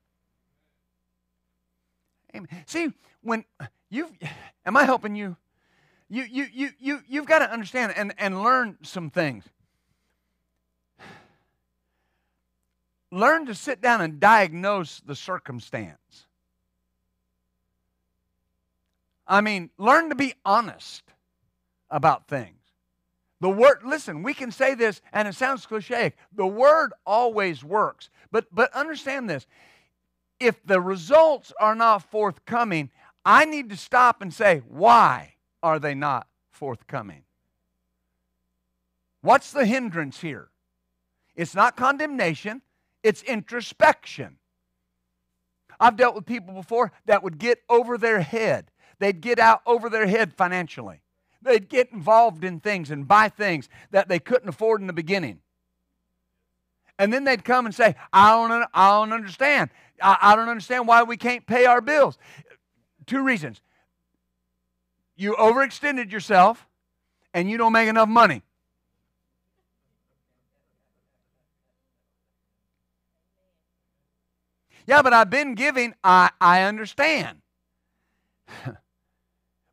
Amen. See, when you am I helping you? You you you you you've got to understand and, and learn some things. Learn to sit down and diagnose the circumstance. I mean, learn to be honest about things. The word, listen, we can say this and it sounds cliche. The word always works. But but understand this. If the results are not forthcoming, I need to stop and say, why are they not forthcoming? What's the hindrance here? It's not condemnation, it's introspection. I've dealt with people before that would get over their head they'd get out over their head financially. They'd get involved in things and buy things that they couldn't afford in the beginning. And then they'd come and say, I don't, I don't understand. I, I don't understand why we can't pay our bills. Two reasons. You overextended yourself and you don't make enough money. Yeah, but I've been giving. I, I understand. *laughs*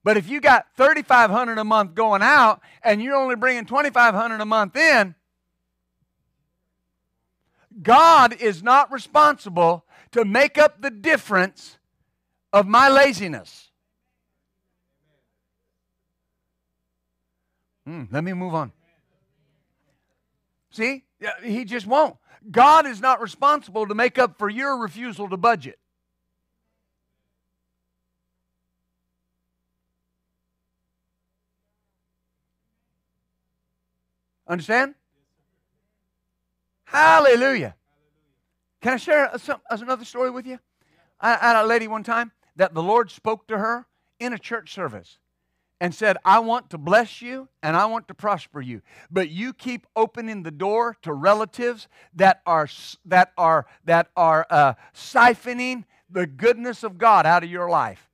But if you got 3500 a month going out and you're only bringing 2500 a month in, God is not responsible to make up the difference of my laziness. Hmm, let me move on. See? He just won't. God is not responsible to make up for your refusal to budget. Understand? Hallelujah. Can I share some, another story with you? I, I had a lady one time that the Lord spoke to her in a church service and said, I want to bless you and I want to prosper you. But you keep opening the door to relatives that are, that are, that are uh, siphoning the goodness of God out of your life.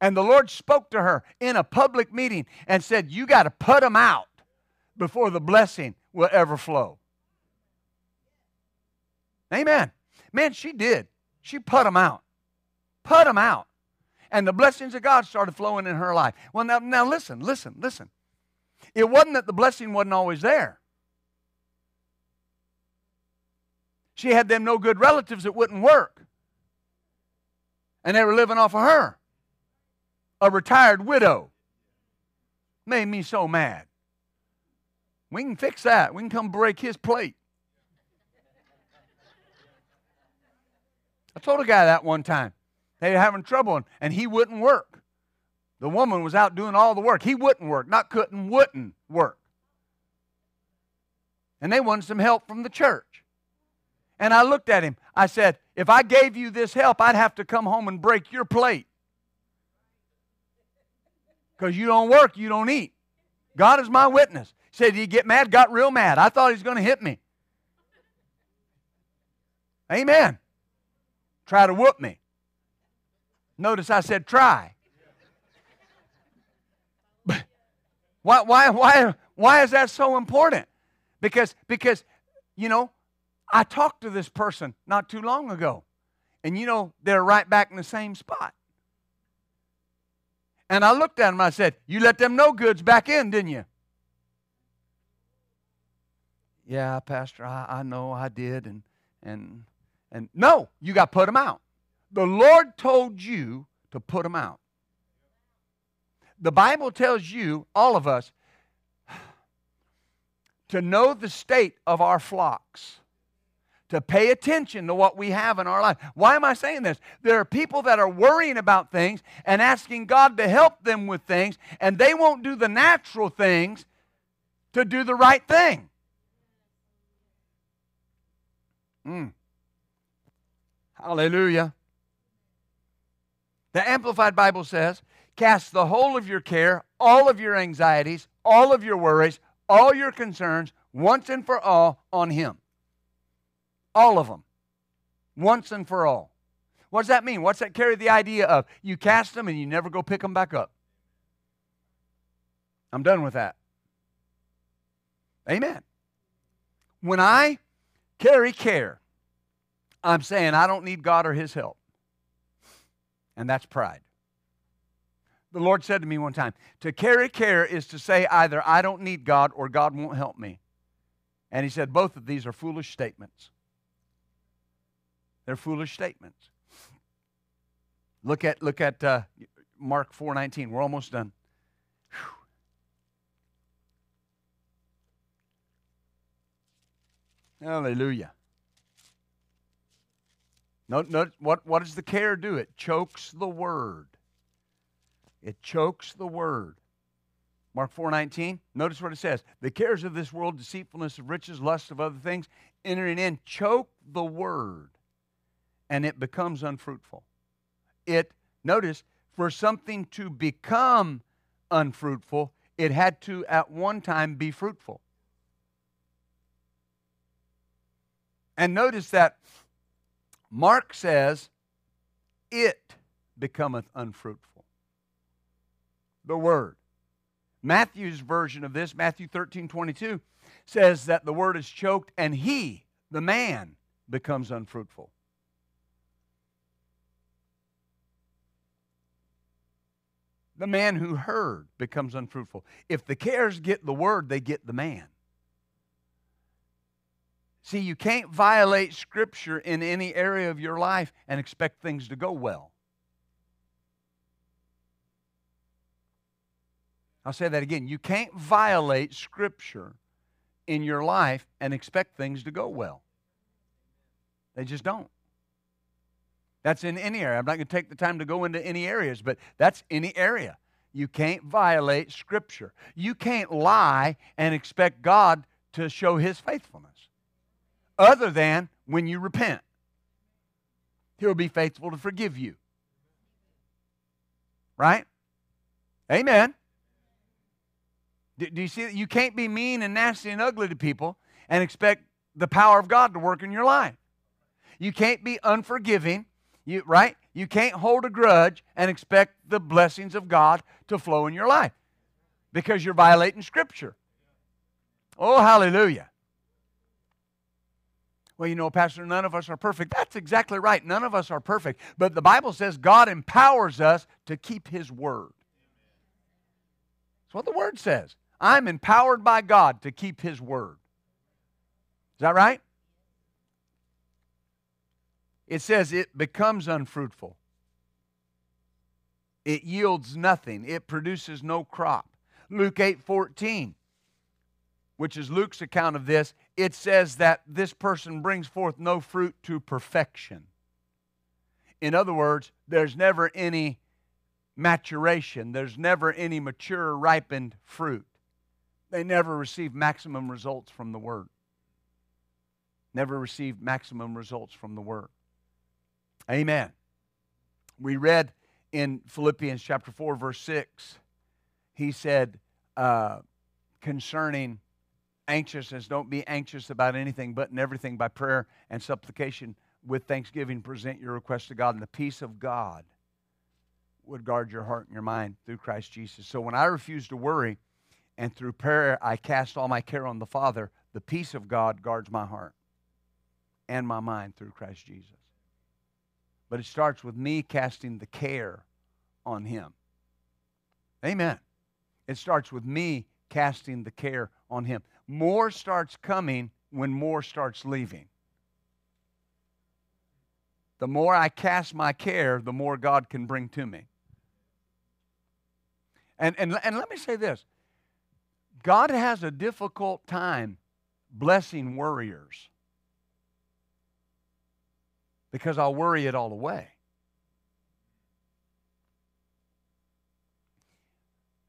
And the Lord spoke to her in a public meeting and said, You got to put them out before the blessing will ever flow. Amen. Man, she did. She put them out. Put them out. And the blessings of God started flowing in her life. Well, now, now listen, listen, listen. It wasn't that the blessing wasn't always there. She had them no good relatives that wouldn't work. And they were living off of her. A retired widow. Made me so mad. We can fix that. We can come break his plate. I told a guy that one time. They were having trouble, and, he wouldn't work. The woman was out doing all the work. He wouldn't work, not couldn't, wouldn't work. And they wanted some help from the church. And I looked at him. I said, If I gave you this help, I'd have to come home and break your plate. Because you don't work, you don't eat. God is my witness. Said he get mad, got real mad. I thought he was going to hit me. Amen. Try to whoop me. Notice I said try. why, why, why, why is that so important? Because, because, you know, I talked to this person not too long ago. And you know, they're right back in the same spot. And I looked at him I said, You let them no goods back in, didn't you? yeah, Pastor, I, I know I did. And, and, and no, you got put them out. The Lord told you to put them out. The Bible tells you, all of us, to know the state of our flocks, to pay attention to what we have in our life. Why am I saying this? There are people that are worrying about things and asking God to help them with things, and they won't do the natural things to do the right thing. Mm. Hallelujah. The Amplified Bible says, Cast the whole of your care, all of your anxieties, all of your worries, all your concerns, once and for all, on Him. All of them. Once and for all. What does that mean? What's that carry the idea of? You cast them and you never go pick them back up. I'm done with that. Amen. When I carry care, I'm saying I don't need God or His help. And that's pride. The Lord said to me one time to carry care is to say either I don't need God or God won't help me. And He said both of these are foolish statements. They're foolish statements. Look at, look at uh, Mark 4.19. We're almost done. Whew. Hallelujah. Note, note what, what does the care do? It chokes the word. It chokes the word. Mark 4:19. Notice what it says. The cares of this world, deceitfulness of riches, lust of other things, entering in, choke the word, and it becomes unfruitful. It, notice, for something to become unfruitful, it had to at one time be fruitful. And notice that Mark says, it becometh unfruitful. The word. Matthew's version of this, Matthew 13 22, says that the word is choked and he, the man, becomes unfruitful. The man who heard becomes unfruitful. If the cares get the word, they get the man. See, you can't violate Scripture in any area of your life and expect things to go well. I'll say that again. You can't violate Scripture in your life and expect things to go well. They just don't. That's in any area. I'm not going to take the time to go into any areas, but that's any area. You can't violate Scripture. You can't lie and expect God to show His faithfulness other than when you repent. He'll be faithful to forgive you. Right? Amen. Do, do you see that? You can't be mean and nasty and ugly to people and expect the power of God to work in your life. You can't be unforgiving, you, right? You can't hold a grudge and expect the blessings of God to flow in your life because you're violating Scripture. Oh, hallelujah. Well, you know, Pastor, none of us are perfect. That's exactly right. None of us are perfect. But the Bible says God empowers us to keep His word. That's what the word says. I'm empowered by God to keep His word. Is that right? It says it becomes unfruitful. It yields nothing. It produces no crop. Luke 8 14, which is Luke's account of this, it says that this person brings forth no fruit to perfection. In other words, there's never any maturation, there's never any mature, ripened fruit. They never receive maximum results from the Word. Never receive maximum results from the Word. Amen. We read in Philippians chapter 4, verse 6, he said uh, concerning anxiousness. Don't be anxious about anything, but in everything by prayer and supplication with thanksgiving, present your request to God, and the peace of God would guard your heart and your mind through Christ Jesus. So when I refuse to worry and through prayer I cast all my care on the Father, the peace of God guards my heart and my mind through Christ Jesus. But it starts with me casting the care on Him. Amen. It starts with me casting the care on Him more starts coming when more starts leaving. The more I cast my care, the more God can bring to me. And, and, and let me say this God has a difficult time blessing worriers. because I'll worry it all away.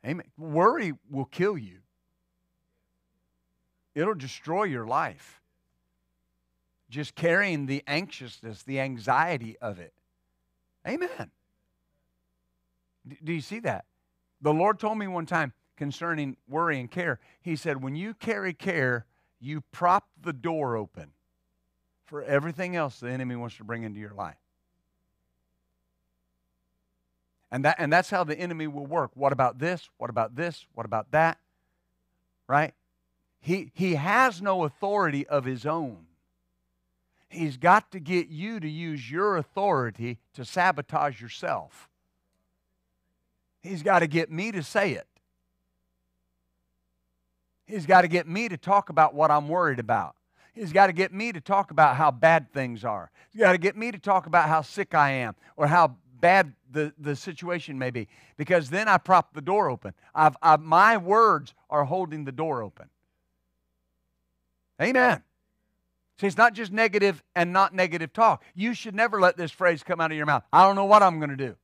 Amen. Worry will kill you. It'll destroy your life. Just carrying the anxiousness, the anxiety of it. Amen. Do you see that? The Lord told me one time concerning worry and care. He said, When you carry care, you prop the door open for everything else the enemy wants to bring into your life. And, that, and that's how the enemy will work. What about this? What about this? What about that? Right? He, he has no authority of his own. He's got to get you to use your authority to sabotage yourself. He's got to get me to say it. He's got to get me to talk about what I'm worried about. He's got to get me to talk about how bad things are. He's got to get me to talk about how sick I am or how bad the, the situation may be. Because then I prop the door open. I've, I've, my words are holding the door open. Amen. See, it's not just negative and not negative talk. You should never let this phrase come out of your mouth. I don't know what I'm going to do.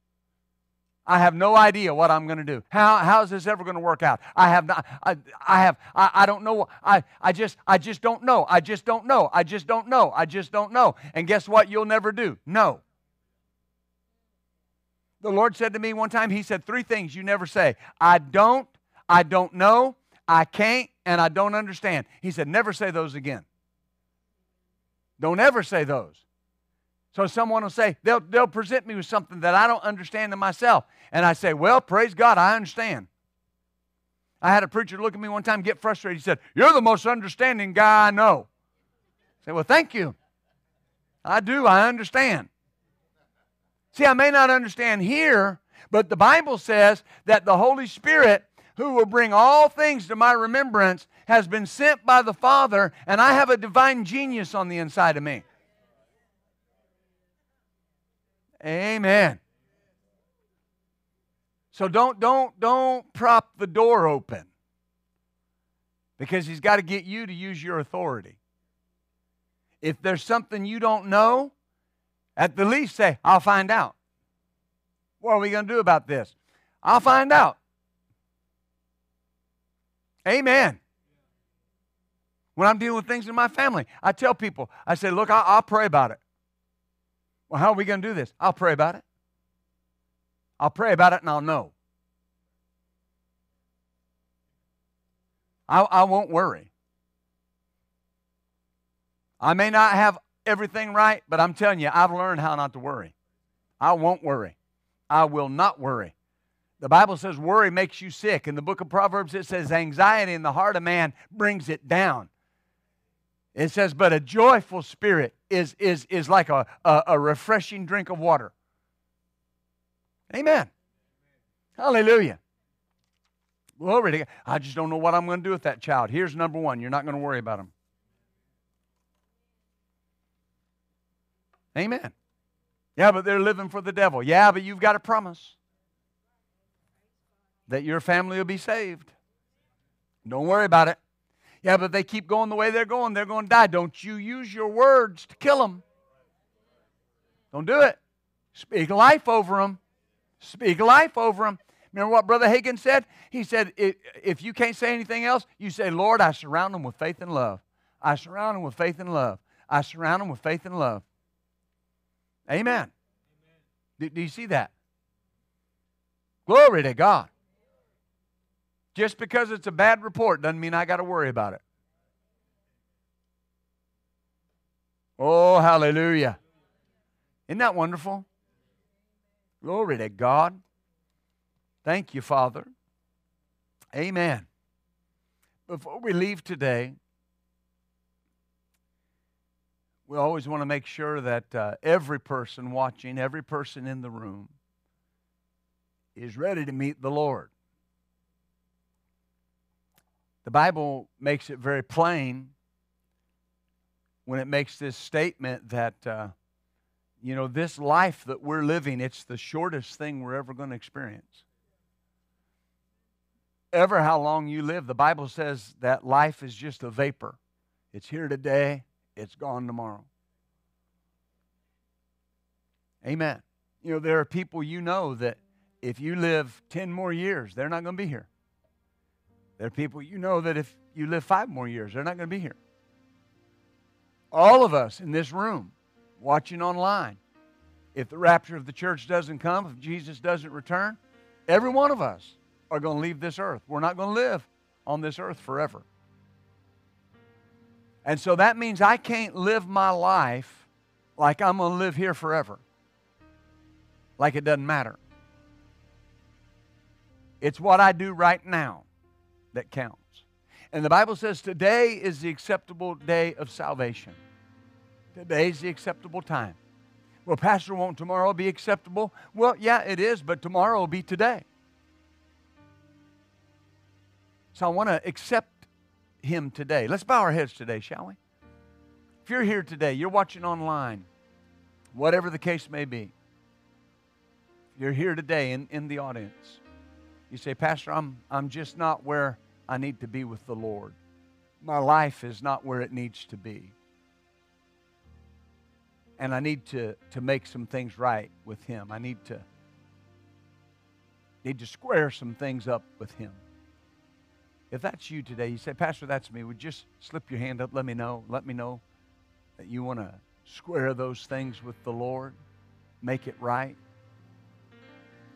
I have no idea what I'm going to do. How, how is this ever going to work out? I have not, I, I have, I, I don't know. I, I just, I just don't know. I just don't know. I just don't know. I just don't know. And guess what? You'll never do. No. The Lord said to me one time, He said three things you never say I don't, I don't know, I can't, and I don't understand. He said, never say those again. Don't ever say those. So someone will say, they'll, they'll present me with something that I don't understand in myself. And I say, well, praise God, I understand. I had a preacher look at me one time, get frustrated. He said, You're the most understanding guy I know. I said, Well, thank you. I do, I understand. See, I may not understand here, but the Bible says that the Holy Spirit, who will bring all things to my remembrance, has been sent by the Father, and I have a divine genius on the inside of me. Amen. So don't don't don't prop the door open. Because he's got to get you to use your authority. If there's something you don't know, at the least say, I'll find out. What are we going to do about this? I'll find out. Amen. When I'm dealing with things in my family, I tell people, I say, look, I'll, I'll pray about it. Well, how are we going to do this? I'll pray about it. I'll pray about it and I'll know. I, I won't worry. I may not have everything right, but I'm telling you, I've learned how not to worry. I won't worry. I will not worry. The Bible says worry makes you sick. In the book of Proverbs, it says anxiety in the heart of man brings it down. It says, but a joyful spirit is, is, is like a, a, a refreshing drink of water. Amen. Hallelujah. Glory to God. I just don't know what I'm going to do with that child. Here's number one you're not going to worry about him. Amen. Yeah, but they're living for the devil. Yeah, but you've got a promise that your family will be saved. Don't worry about it. Yeah, but they keep going the way they're going, they're going to die. Don't you use your words to kill them. Don't do it. Speak life over them. Speak life over them. Remember what Brother Hagin said? He said, if you can't say anything else, you say, Lord, I surround them with faith and love. I surround them with faith and love. I surround them with faith and love. Amen. Amen. Do, do you see that? Glory to God. Just because it's a bad report doesn't mean I got to worry about it. Oh, hallelujah. Isn't that wonderful? Glory to God. Thank you, Father. Amen. Before we leave today, we always want to make sure that uh, every person watching, every person in the room, is ready to meet the Lord. The Bible makes it very plain when it makes this statement that, uh, you know, this life that we're living, it's the shortest thing we're ever going to experience. Ever how long you live, the Bible says that life is just a vapor. It's here today, it's gone tomorrow. Amen. You know, there are people you know that if you live 10 more years, they're not going to be here. There are people you know that if you live five more years, they're not going to be here. All of us in this room, watching online, if the rapture of the church doesn't come, if Jesus doesn't return, every one of us are going to leave this earth. We're not going to live on this earth forever. And so that means I can't live my life like I'm going to live here forever, like it doesn't matter. It's what I do right now that counts. And the Bible says today is the acceptable day of salvation. Today is the acceptable time. Well, Pastor, won't tomorrow be acceptable? Well, yeah, it is, but tomorrow will be today. So I want to accept him today. Let's bow our heads today, shall we? If you're here today, you're watching online, whatever the case may be, you're here today in, in the audience. You say, Pastor, I'm, I'm just not where I need to be with the Lord. My life is not where it needs to be. And I need to, to make some things right with Him. I need to, need to square some things up with Him. If that's you today, you say, Pastor, that's me, would just slip your hand up, let me know. Let me know that you want to square those things with the Lord, make it right.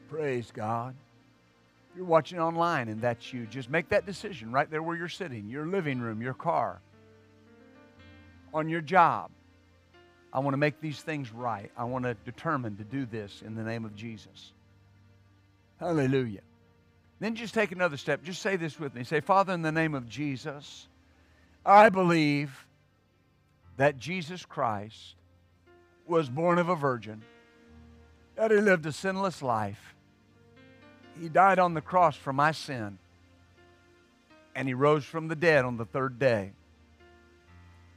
Praise God you're watching online and that's you, just make that decision right there where you're sitting, your living room, your car, on your job. I want to make these things right. I want to determine to do this in the name of Jesus. Hallelujah. Then just take another step. Just say this with me. Say, Father, in the name of Jesus, I believe that Jesus Christ was born of a virgin, that he lived a sinless life he died on the cross for my sin. And he rose from the dead on the third day.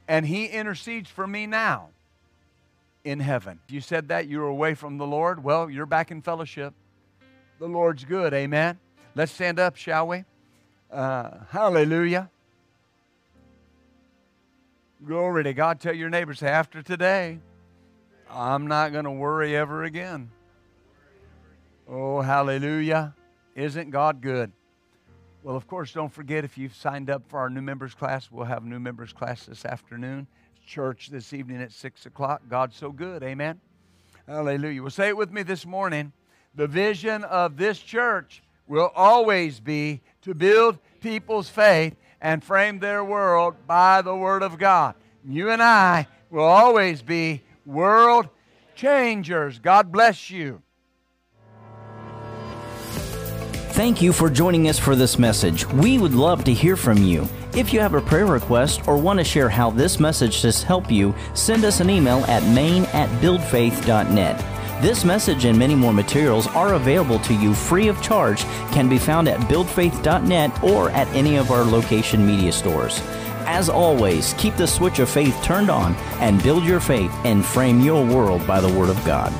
And he intercedes for me now in heaven. You said that you were away from the Lord. Well, you're back in fellowship. The Lord's good. Amen. Let's stand up, shall we? Uh, hallelujah. Glory to God. Tell your neighbors after today, I'm not going to worry ever again. Oh, hallelujah. Isn't God good? Well, of course, don't forget if you've signed up for our new members class, we'll have new members class this afternoon. Church this evening at 6 o'clock. God's so good. Amen. Hallelujah. Well, say it with me this morning. The vision of this church will always be to build people's faith and frame their world by the Word of God. You and I will always be world changers. God bless you. Thank you for joining us for this message. We would love to hear from you. If you have a prayer request or want to share how this message has helped you, send us an email at main at buildfaith.net. This message and many more materials are available to you free of charge, can be found at buildfaith.net or at any of our location media stores. As always, keep the switch of faith turned on and build your faith and frame your world by the Word of God.